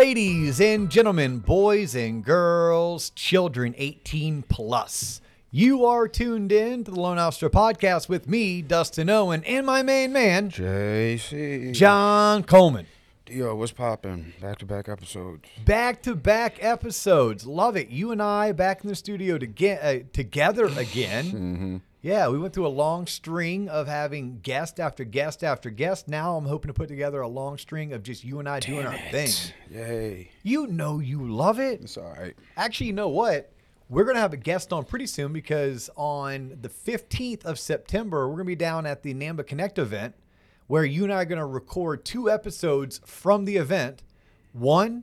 ladies and gentlemen, boys and girls, children 18 plus. You are tuned in to the Loan Officer podcast with me, Dustin Owen, and my main man, JC. John Coleman. Yo, what's popping? Back to back episodes. Back to back episodes. Love it. You and I back in the studio to get, uh, together again. Mm-hmm. Yeah, we went through a long string of having guest after guest after guest. Now I'm hoping to put together a long string of just you and I doing our thing. Yay. You know you love it. It's all right. Actually, you know what? We're going to have a guest on pretty soon because on the 15th of September, we're going to be down at the Namba Connect event where you and I are going to record two episodes from the event. One,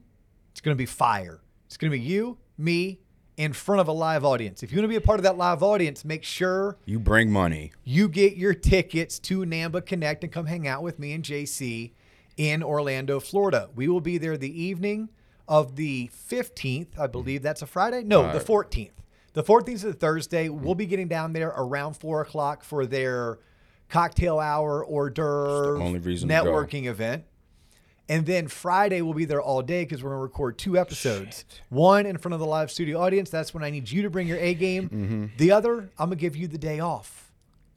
it's going to be fire. It's going to be you, me, in front of a live audience. If you want to be a part of that live audience, make sure You bring money. you get your tickets to Namba Connect and come hang out with me and JC in Orlando, Florida. We will be there the evening of the 15th. I believe that's a Friday. No, the Uh, 14th. The 14th is a Thursday. We'll be getting down there around four o'clock for their cocktail hour hors d'oeuvre networking event. And then Friday we'll be there all day because we're gonna record two episodes. One in front of the live studio audience. That's when I need you to bring your A game. Mm-hmm. The other, I'm gonna give you the day off.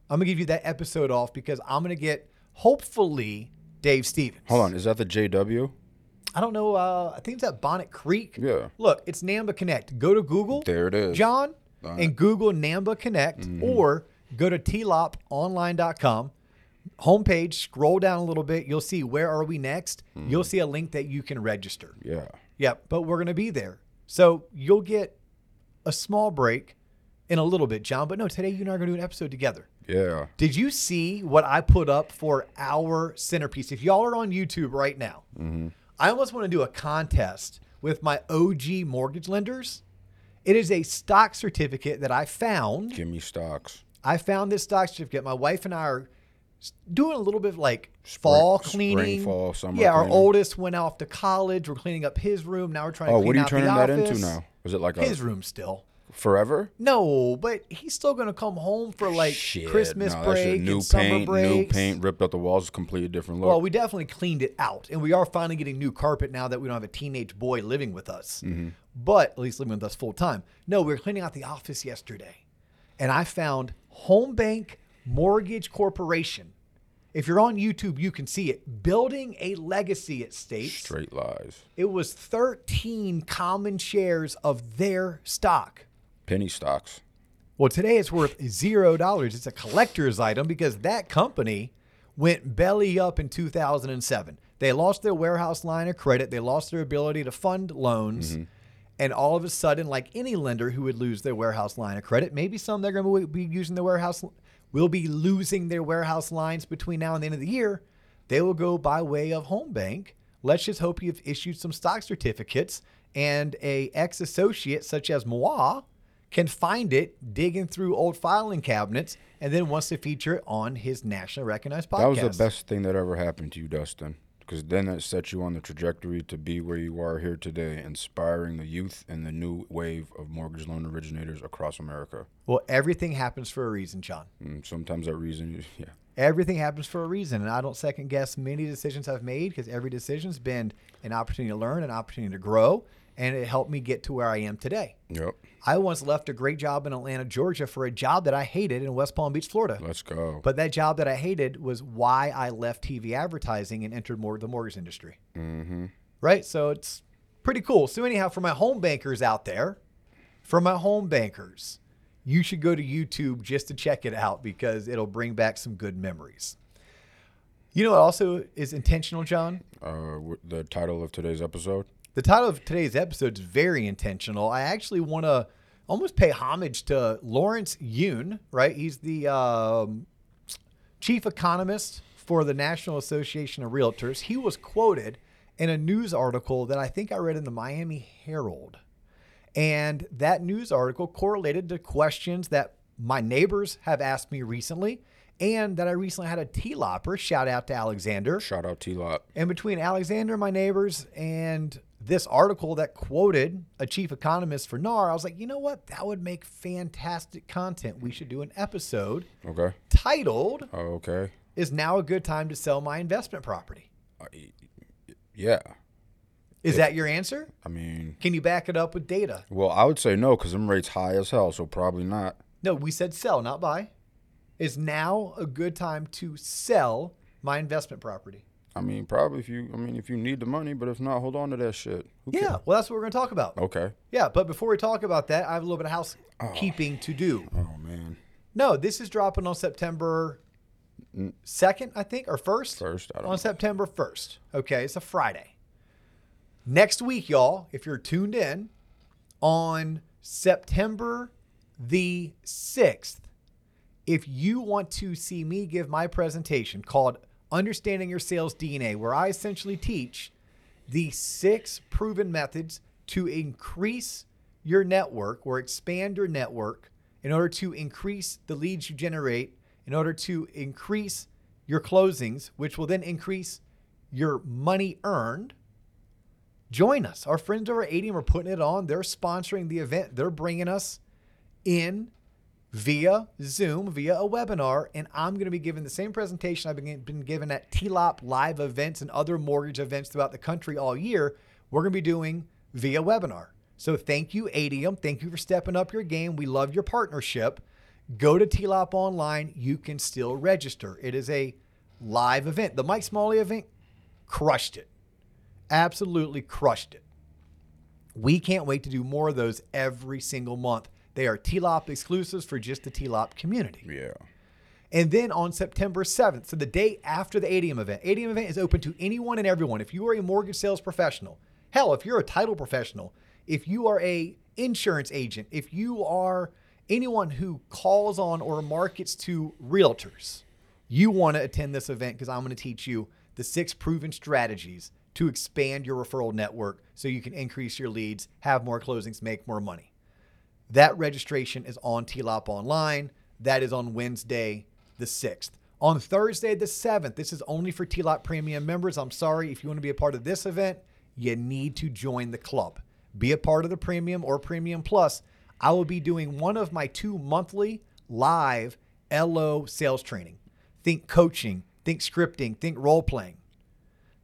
I'm gonna give you that episode off because I'm gonna get hopefully Dave Stevens. Hold on, is that the JW? I don't know. Uh, I think it's at Bonnet Creek. Yeah. Look, it's Namba Connect. Go to Google. There it is. John, right. and Google Namba Connect Mm-hmm. or go to tloponline.com. Homepage, scroll down a little bit. You'll see where are we next. Mm-hmm. You'll see a link that you can register. Yeah. Yep, but we're going to be there. So you'll get a small break in a little bit, John. But no, today you and I are going to do an episode together. Yeah. Did you see what I put up for our centerpiece? If y'all are on YouTube right now, I almost want to do a contest with my OG mortgage lenders. It is a stock certificate that I found. Give me stocks. I found this stock certificate. My wife and I are doing a little bit of like fall spring, cleaning. fall, summer Yeah, our cleaning. oldest went off to college. We're cleaning up his room. Now we're trying to Oh, what are you turning that into now? Is it like a His room still. forever? No, but he's still gonna come home for like Shit, Christmas no, break new and summer paint, breaks. new paint, ripped out the walls, completely different look. Well, we definitely cleaned it out, and we are finally getting new carpet now that we don't have a teenage boy living with us. Mm-hmm. But at least living with us full time. No, we were cleaning out the office yesterday, and I found Home Bank Mortgage Corporation. If you're on YouTube, you can see it. Building a legacy, at states. Straight lies. It was 13 common shares of their stock. Penny stocks. Well, today it's worth zero dollars. It's a collector's item because that company went belly up in 2007. They lost their warehouse line of credit, they lost their ability to fund loans. Mm-hmm. And all of a sudden, like any lender who would lose their warehouse line of credit, maybe some they're going to be using their warehouse, will be losing their warehouse lines between now and the end of the year. They will go by way of home bank. Let's just hope you've issued some stock certificates and a ex associate such as Moa can find it digging through old filing cabinets and then wants to feature it on his nationally recognized podcast. That was the best thing that ever happened to you, Dustin. Because then it sets you on the trajectory to be where you are here today, inspiring the youth and the new wave of mortgage loan originators across America. Well, everything happens for a reason, John. And sometimes that reason, yeah. Everything happens for a reason, and I don't second guess many decisions I've made because every decision's been an opportunity to learn, an opportunity to grow, and it helped me get to where I am today. Yep. I once left a great job in Atlanta, Georgia for a job that I hated in West Palm Beach, Florida. Let's go. But that job that I hated was why I left TV advertising and entered more the mortgage industry. mm-hmm. Right? So it's pretty cool. So anyhow, for my home bankers out there, for my home bankers, you should go to YouTube just to check it out because it'll bring back some good memories. You know what also is intentional, John? Uh, the title of today's episode. The title of today's episode is very intentional. I actually want to almost pay homage to Lawrence Yun, right? He's the um, chief economist for the National Association of Realtors. He was quoted in a news article that I think I read in the Miami Herald. And that news article correlated to questions that my neighbors have asked me recently and that I recently had a T-Lopper. Shout out to Alexander. Shout out T Lot. And between Alexander, my neighbors, and this article that quoted a chief economist for NAR, I was like, you know what? That would make fantastic content. We should do an episode Okay. titled okay. Is Now a Good Time to Sell My Investment Property? Uh, yeah. Is that your answer? I mean, Can you back it up with data? well, I would say no because them rates high as hell, so probably not. No, we said sell, not buy. Is now a good time to sell my investment property? I mean, probably if you, I mean, if you need the money, but if not, hold on to that shit. Who Yeah, well, that's what we're going to talk about. Okay. Yeah, but before we talk about that, I have a little bit of housekeeping to do. Oh, oh man. No, this is dropping on September 2nd, I think, or 1st? First, I don't On September 1st. Okay, it's a Friday. Next week, y'all, if you're tuned in, on September the 6th, if you want to see me give my presentation called Understanding Your Sales DNA, where I essentially teach the six proven methods to increase your network or expand your network in order to increase the leads you generate, in order to increase your closings, which will then increase your money earned. Join us. Our friends over at ADM are putting it on. They're sponsoring the event. They're bringing us in via Zoom, via a webinar, and I'm going to be giving the same presentation I've been, been given at TLOP live events and other mortgage events throughout the country all year. We're going to be doing via webinar. So thank you, ADM. Thank you for stepping up your game. We love your partnership. Go to TLOP online. You can still register. It is a live event. The Mike Smalley event crushed it. Absolutely crushed it. We can't wait to do more of those every single month. They are TLOP exclusives for just the TLOP community. Yeah. And then on September 7th, so the day after the ADM event, ADM event is open to anyone and everyone. If you are a mortgage sales professional, hell, if you're a title professional, if you are a insurance agent, if you are anyone who calls on or markets to realtors, you want to attend this event because I'm going to teach you the six proven strategies to expand your referral network so you can increase your leads, have more closings, make more money. That registration is on TLOP online. That is on Wednesday, the 6th. On Thursday, the 7th, this is only for TLOP Premium members. I'm sorry, if you want to be a part of this event, you need to join the club. Be a part of the Premium or Premium Plus. I will be doing one of my two monthly live LO sales training. Think coaching, think scripting, think role playing.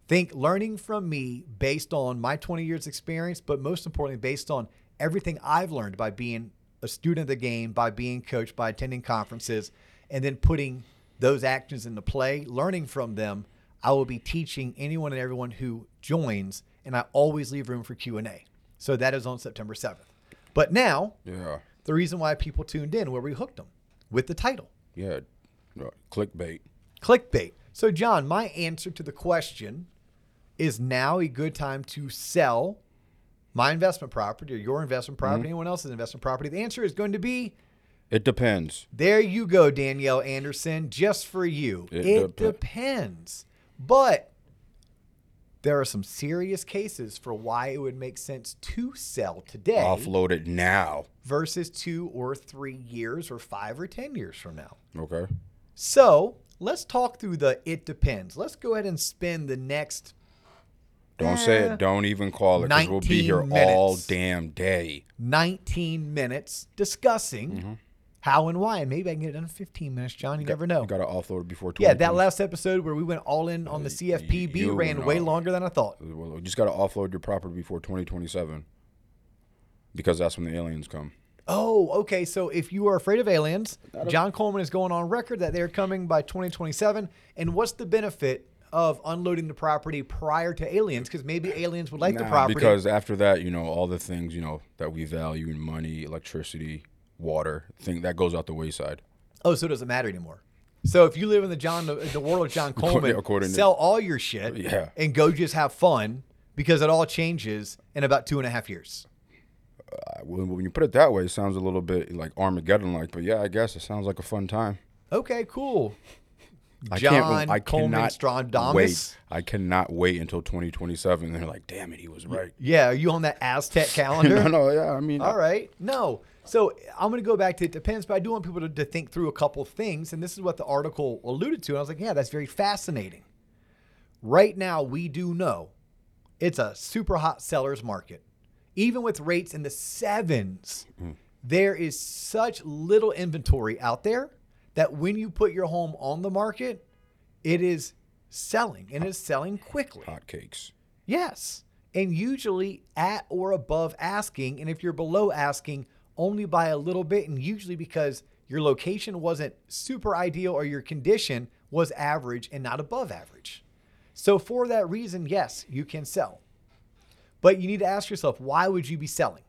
Think learning from me based on my 20 years experience, but most importantly, based on everything I've learned by being a student of the game, by being coached, by attending conferences, and then putting those actions into play, learning from them. I will be teaching anyone and everyone who joins, and I always leave room for Q&A. So that is on September 7th. But now, Yeah. the reason why people tuned in, where we hooked them with the title Yeah. Uh, Clickbait. clickbait. So, John, my answer to the question is now a good time to sell my investment property or your investment property, mm-hmm. anyone else's investment property? The answer is going to be It depends. there you go, Danielle Anderson, just for you. It, It depe- depends. But there are some serious cases for why it would make sense to sell today Offload it now. versus two or three years or five or 10 years from now. Okay. So let's talk through the it depends. Let's go ahead and spend the next Don't say it. Uh, don't even call it. Because we'll be 19 here all damn day. 19 minutes discussing mm-hmm. how and why. And maybe I can get it done in 15 minutes, John. You never know. You got to offload it before 20. Yeah, that last episode where we went all in on the uh, CFPB you ran went way all- longer than I thought. Uh, well, you just got to offload your property before 2027. Because that's when the aliens come. Oh, okay. So if you are afraid of aliens, John Coleman is going on record that they're coming by 2027. And what's the benefit of unloading the property prior to aliens? Because maybe aliens would like the property. Because after that, you know, all the things, you know, that we value in money, electricity, water, thing that goes out the wayside. Oh, so it doesn't matter anymore. So if you live in the John, the world of John Coleman, according to- sell all your shit, Yeah. and go just have fun because it all changes in about two and a half years. Uh, When, when you put it that way, it sounds a little bit like Armageddon like, but yeah, I guess it sounds like a fun time. Okay, cool. I John can't, I Coleman cannot Stradamus. wait. I cannot wait until 2027. And they're like, damn it, he was right. Yeah, are you on that Aztec calendar? no, no, yeah, I mean, All right. No. So I'm going to go back to it depends, but I do want people to, to think through a couple of things. And this is what the article alluded to. And I was like, yeah, that's very fascinating. Right now, we do know it's a super hot seller's market. Even with rates in the sevens, mm. there is such little inventory out there that when you put your home on the market, it is selling and it is selling quickly. hotcakes. Yes. and usually at or above asking. And if you're below asking, only by a little bit, and usually because your location wasn't super ideal or your condition was average and not above average. So, for that reason, yes, you can sell. But you need to ask yourself, why would you be selling?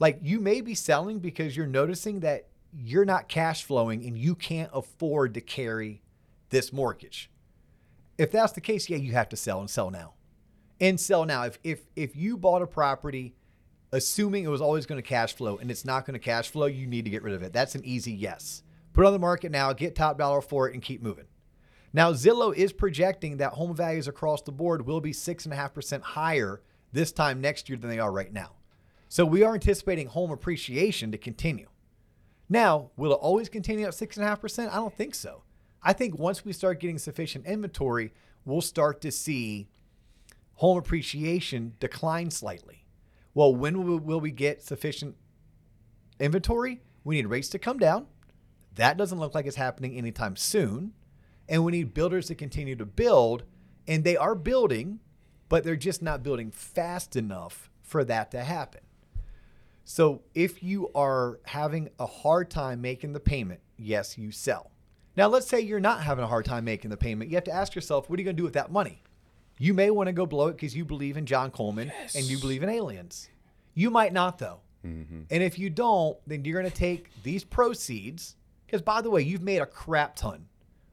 Like, you may be selling because you're noticing that you're not cash flowing and you can't afford to carry this mortgage. If that's the case, yeah, you have to sell and sell now. And sell now. If if if you bought a property assuming it was always going to cash flow and it's not going to cash flow, you need to get rid of it. That's an easy yes. Put on the market now, get top dollar for it and keep moving. Now, Zillow is projecting that home values across the board will be 6.5% higher this time next year than they are right now. So we are anticipating home appreciation to continue. Now, will it always continue at 6.5%? I don't think so. I think once we start getting sufficient inventory, we'll start to see home appreciation decline slightly. Well, when will we get sufficient inventory? We need rates to come down. That doesn't look like it's happening anytime soon. And we need builders to continue to build. And they are building, but they're just not building fast enough for that to happen. So if you are having a hard time making the payment, yes, you sell. Now, let's say you're not having a hard time making the payment. You have to ask yourself, what are you going to do with that money? You may want to go blow it because you believe in John Coleman yes. and you believe in aliens. You might not, though. Mm-hmm. And if you don't, then you're going to take these proceeds. Because, by the way, you've made a crap ton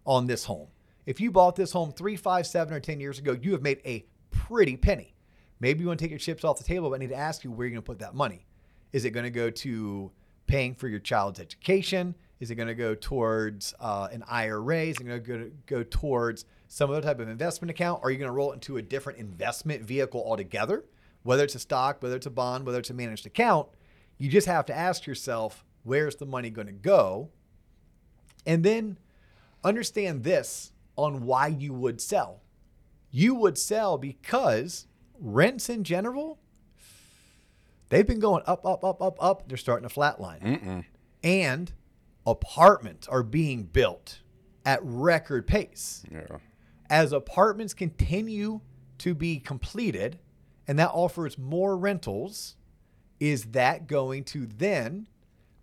on this home. If you bought this home three, five, seven, or 10 years ago, you have made a pretty penny. Maybe you want to take your chips off the table, but I need to ask you where you're going to put that money. Is it going to go to paying for your child's education? Is it going to go towards uh, an IRA? Is it going to go towards some other type of investment account? Are you going to roll it into a different investment vehicle altogether? Whether it's a stock, whether it's a bond, whether it's a managed account, you just have to ask yourself, where's the money going to go? And then understand this on why you would sell. You would sell because rents in general They've been going up, up, up, up, up. They're starting to flatline. Mm-mm. And apartments are being built at record pace. Yeah. As apartments continue to be completed and that offers more rentals, is that going to then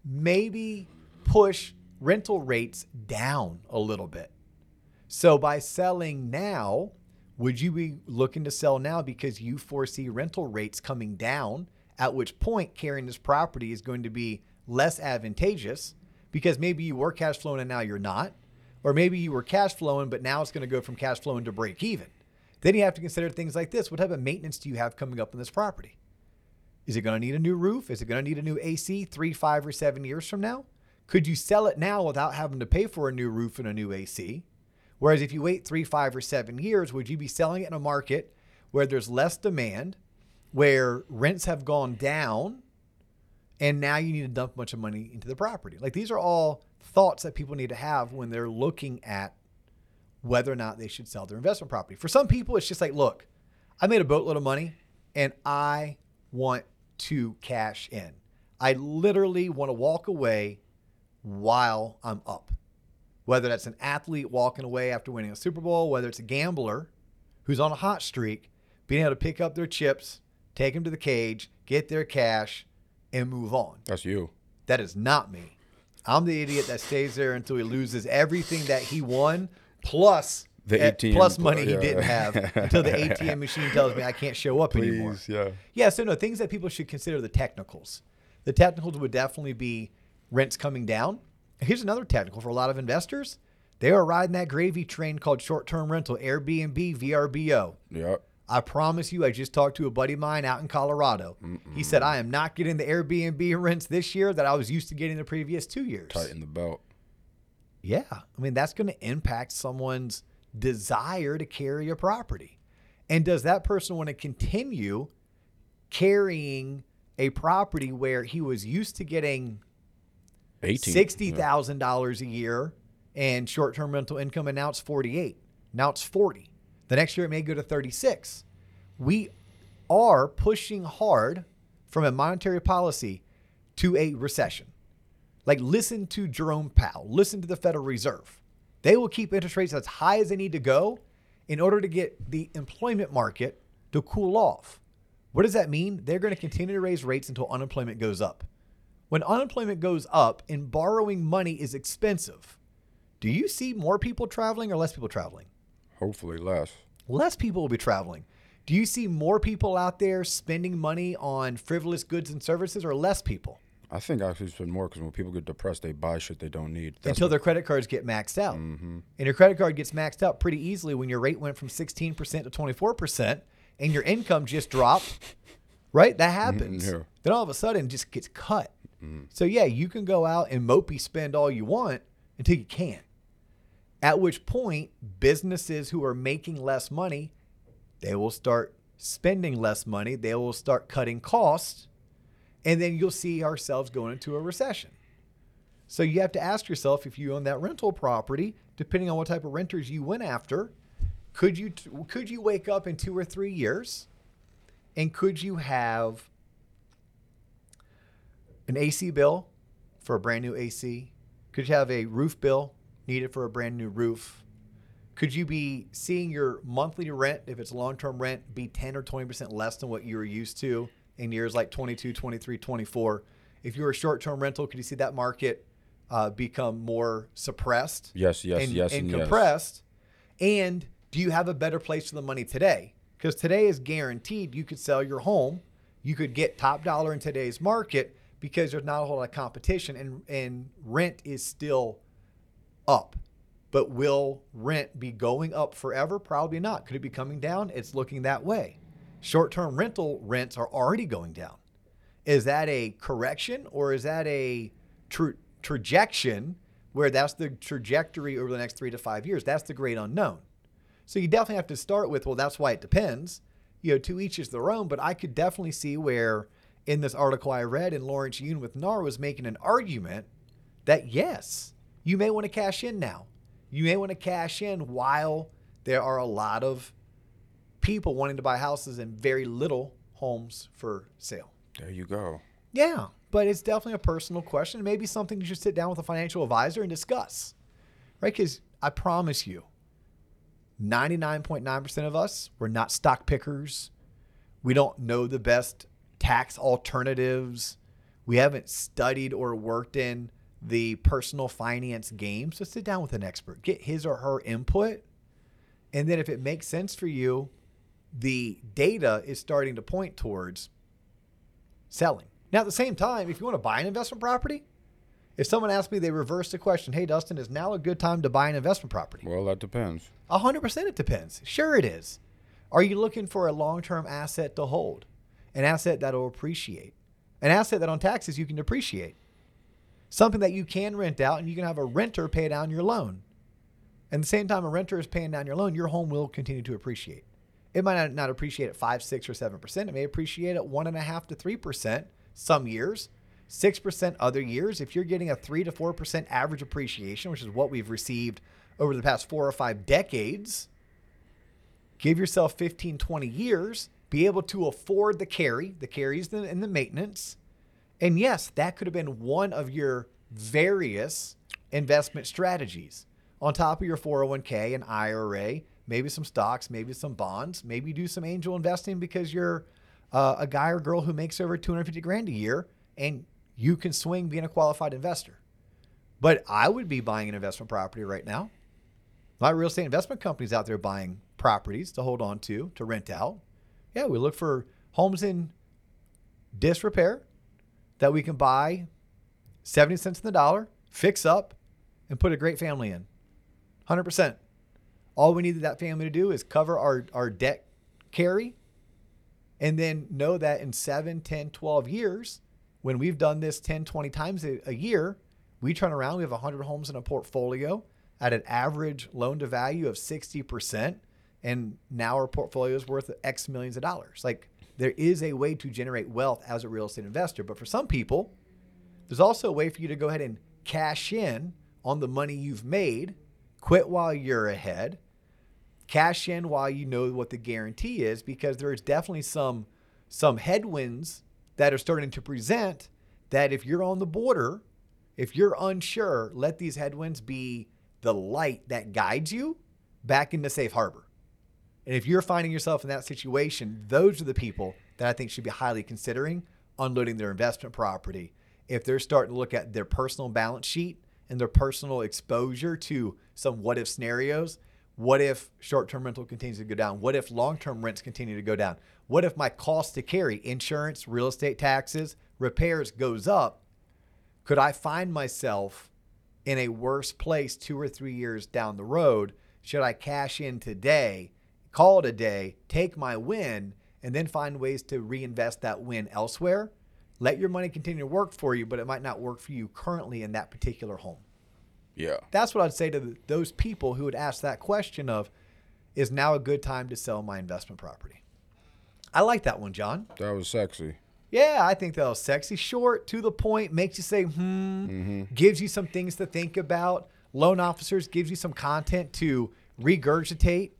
maybe push rental rates down a little bit? So by selling now, would you be looking to sell now because you foresee rental rates coming down at which point carrying this property is going to be less advantageous because maybe you were cash flowing and now you're not. Or maybe you were cash flowing, but now it's going to go from cash flowing to break even. Then you have to consider things like this. What type of maintenance do you have coming up on this property? Is it going to need a new roof? Is it going to need a new AC three, five, or seven years from now? Could you sell it now without having to pay for a new roof and a new AC? Whereas if you wait three, five, or seven years, would you be selling it in a market where there's less demand, where rents have gone down and now you need to dump a bunch of money into the property. Like these are all thoughts that people need to have when they're looking at whether or not they should sell their investment property. For some people, it's just like, look, I made a boatload of money and I want to cash in. I literally want to walk away while I'm up. Whether that's an athlete walking away after winning a Super Bowl, whether it's a gambler who's on a hot streak, being able to pick up their chips, take them to the cage, get their cash, and move on. That's you. That is not me. I'm the idiot that stays there until he loses everything that he won, plus the eh, ATM plus money yeah. he didn't have until the ATM machine tells me I can't show up Please, anymore. Yeah. Yeah. So no things that people should consider the technicals. The technicals would definitely be rents coming down. Here's another technical for a lot of investors. They are riding that gravy train called short-term rental, Airbnb, VRBO. Yep. I promise you, I just talked to a buddy of mine out in Colorado. Mm-mm. He said, I am not getting the Airbnb rents this year that I was used to getting the previous two years. Tighten the belt. Yeah. I mean, that's going to impact someone's desire to carry a property. And does that person want to continue carrying a property where he was used to getting $60,000 a year and short term rental income, and now it's 48? Now it's 40. The next year it may go to 36. We are pushing hard from a monetary policy to a recession. Like, listen to Jerome Powell, listen to the Federal Reserve. They will keep interest rates as high as they need to go in order to get the employment market to cool off. What does that mean? They're going to continue to raise rates until unemployment goes up. When unemployment goes up and borrowing money is expensive, do you see more people traveling or less people traveling? Hopefully less. Less people will be traveling. Do you see more people out there spending money on frivolous goods and services or less people? I think I actually spend more because when people get depressed, they buy shit they don't need. That's until their credit cards get maxed out. Mhm. And your credit card gets maxed out pretty easily when your rate went from 16% to 24% and your income just dropped. Right? That happens. yeah. Then all of a sudden it just gets cut. So yeah, you can go out and mopey spend all you want until you can't. At which point, businesses who are making less money, they will start spending less money. They will start cutting costs. And then you'll see ourselves going into a recession. So you have to ask yourself if you own that rental property, depending on what type of renters you went after, could you could you wake up in 2 or 3 years and could you have an AC bill for a brand new AC? Could you have a roof bill needed for a brand new roof? Could you be seeing your monthly rent, if it's long-term rent, be 10 or 20% less than what you were used to in years like 22, 23, 24? If you're a short-term rental, could you see that market uh, become more suppressed? Yes, yes, and, yes, and and yes. compressed? And do you have a better place for the money today? Because today is guaranteed you could sell your home, you could get top dollar in today's market because there's not a whole lot of competition and, and rent is still up. But will rent be going up forever? Probably not. Could it be coming down? It's looking that way. Short term rental rents are already going down. Is that a correction or is that a tra- trajection where that's the trajectory over the next three to five years? That's the great unknown. So you definitely have to start with, well, that's why it depends. You know, to each is their own. But I could definitely see where in this article I read, and Lawrence Yun with NAR was making an argument that yes, you may want to cash in now. You may want to cash in while there are a lot of people wanting to buy houses and very little homes for sale. There you go. Yeah, but it's definitely a personal question. Maybe something you should sit down with a financial advisor and discuss, right? Because I promise you, 99.9% of us, we're not stock pickers. We don't know the best tax alternatives. We haven't studied or worked in the personal finance game. So sit down with an expert, get his or her input. And then if it makes sense for you, the data is starting to point towards selling. Now, at the same time, if you want to buy an investment property, if someone asks me, they reverse the question, hey, Dustin, is now a good time to buy an investment property? Well, that depends. 100% it depends. Sure, it is. Are you looking for a long term asset to hold? An asset that'll appreciate? An asset that on taxes you can depreciate? Something that you can rent out and you can have a renter pay down your loan. And the same time, a renter is paying down your loan, your home will continue to appreciate. It might not, not appreciate at 5, 6, or 7%. It may appreciate at 1.5 to 3% some years, 6% other years. If you're getting a 3 to 4% average appreciation, which is what we've received over the past four or five decades, give yourself 15, 20 years, be able to afford the carry, the carries and the maintenance. And yes, that could have been one of your various investment strategies on top of your 401k and IRA, maybe some stocks, maybe some bonds, maybe do some angel investing because you're uh, a guy or girl who makes over 250 grand a year and you can swing being a qualified investor. But I would be buying an investment property right now. Of real estate investment companies out there buying properties to hold on to, to rent out. Yeah, we look for homes in disrepair that we can buy 70 cents in the dollar, fix up, and put a great family in. 100%. All we needed that family to do is cover our, our debt carry and then know that in 7, 10, 12 years, when we've done this 10, 20 times a, a year, we turn around, we have 100 homes in a portfolio at an average loan to value of 60%. And now our portfolio is worth X millions of dollars. Like there is a way to generate wealth as a real estate investor. But for some people, there's also a way for you to go ahead and cash in on the money you've made, quit while you're ahead, cash in while you know what the guarantee is, because there's definitely some some headwinds that are starting to present that if you're on the border, if you're unsure, let these headwinds be the light that guides you back into safe harbor. And if you're finding yourself in that situation, those are the people that I think should be highly considering unloading their investment property. If they're starting to look at their personal balance sheet and their personal exposure to some what if scenarios, what if short term rental continues to go down? What if long term rents continue to go down? What if my cost to carry, insurance, real estate taxes, repairs goes up? Could I find myself in a worse place two or three years down the road? Should I cash in today, call it a day, take my win, and then find ways to reinvest that win elsewhere? Let your money continue to work for you, but it might not work for you currently in that particular home. Yeah. That's what I'd say to those people who would ask that question of, is now a good time to sell my investment property? I like that one, John. That was sexy. Yeah, I think that was sexy. Short, to the point, makes you say, hmm, gives you some things to think about. Loan officers gives you some content to regurgitate,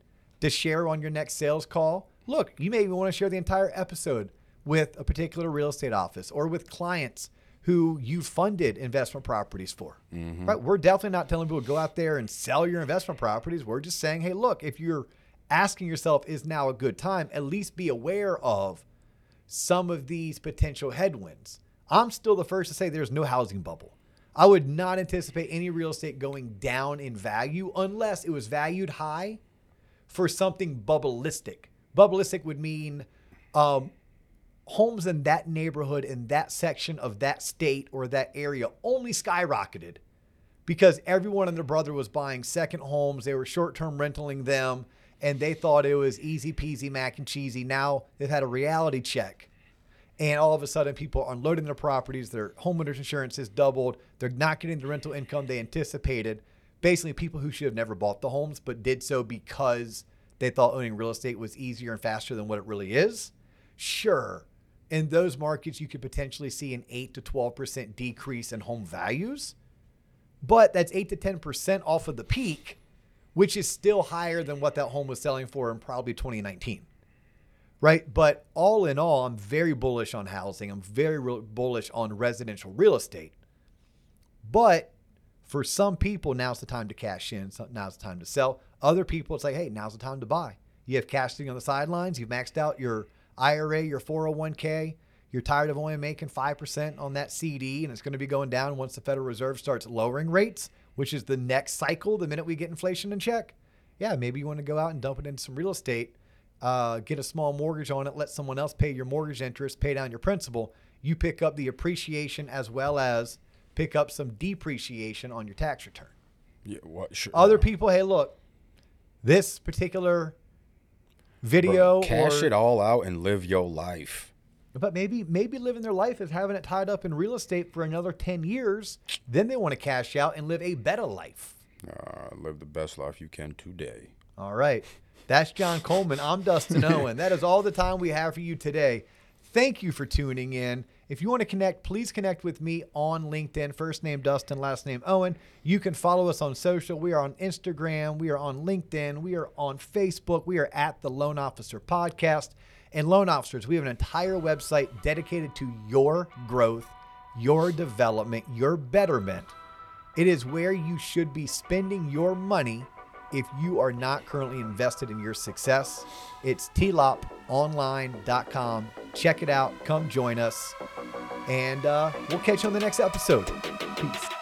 to share on your next sales call. Look, you may even want to share the entire episode with a particular real estate office or with clients who you funded investment properties for. Mm-hmm. Right? We're definitely not telling people to go out there and sell your investment properties. We're just saying, hey, look, if you're asking yourself, is now a good time, at least be aware of some of these potential headwinds. I'm still the first to say there's no housing bubble. I would not anticipate any real estate going down in value unless it was valued high for something bubbleistic. Bubbleistic would mean um, homes in that neighborhood, in that section of that state or that area only skyrocketed because everyone and their brother was buying second homes. They were short term renting them and they thought it was easy peasy mac and cheesy. Now they've had a reality check. And all of a sudden, people are unloading their properties. Their homeowners insurance has doubled. They're not getting the rental income they anticipated. Basically, people who should have never bought the homes, but did so because they thought owning real estate was easier and faster than what it really is. Sure, in those markets, you could potentially see an 8 to 12% decrease in home values, but that's 8 to 10% off of the peak, which is still higher than what that home was selling for in probably 2019. Right. But all in all, I'm very bullish on housing. I'm very real bullish on residential real estate. But for some people, now's the time to cash in. Now's the time to sell. Other people, it's like, hey, now's the time to buy. You have cash sitting on the sidelines. You've maxed out your IRA, your 401k. You're tired of only making 5% on that CD, and it's going to be going down once the Federal Reserve starts lowering rates, which is the next cycle the minute we get inflation in check. Yeah, maybe you want to go out and dump it into some real estate, uh, get a small mortgage on it, let someone else pay your mortgage interest, pay down your principal. You pick up the appreciation as well as pick up some depreciation on your tax return. Yeah. What? Sure. Other people, hey, look, this particular video Bro, cash or, it all out and live your life. but maybe maybe living their life is having it tied up in real estate for another 10 years then they want to cash out and live a better life Uh, live the best life you can today. all right that's john coleman i'm dustin owen that is all the time we have for you today thank you for tuning in if you want to connect please connect with me on linkedin first name dustin last name owen you can follow us on social we are on instagram we are on linkedin we are on facebook we are at the loan officer podcast and loan officers we have an entire website dedicated to your growth your development your betterment it is where you should be spending your money if you are not currently invested in your success. It's tloponline.com. Check it out. Come join us. And uh, we'll catch you on the next episode. Peace.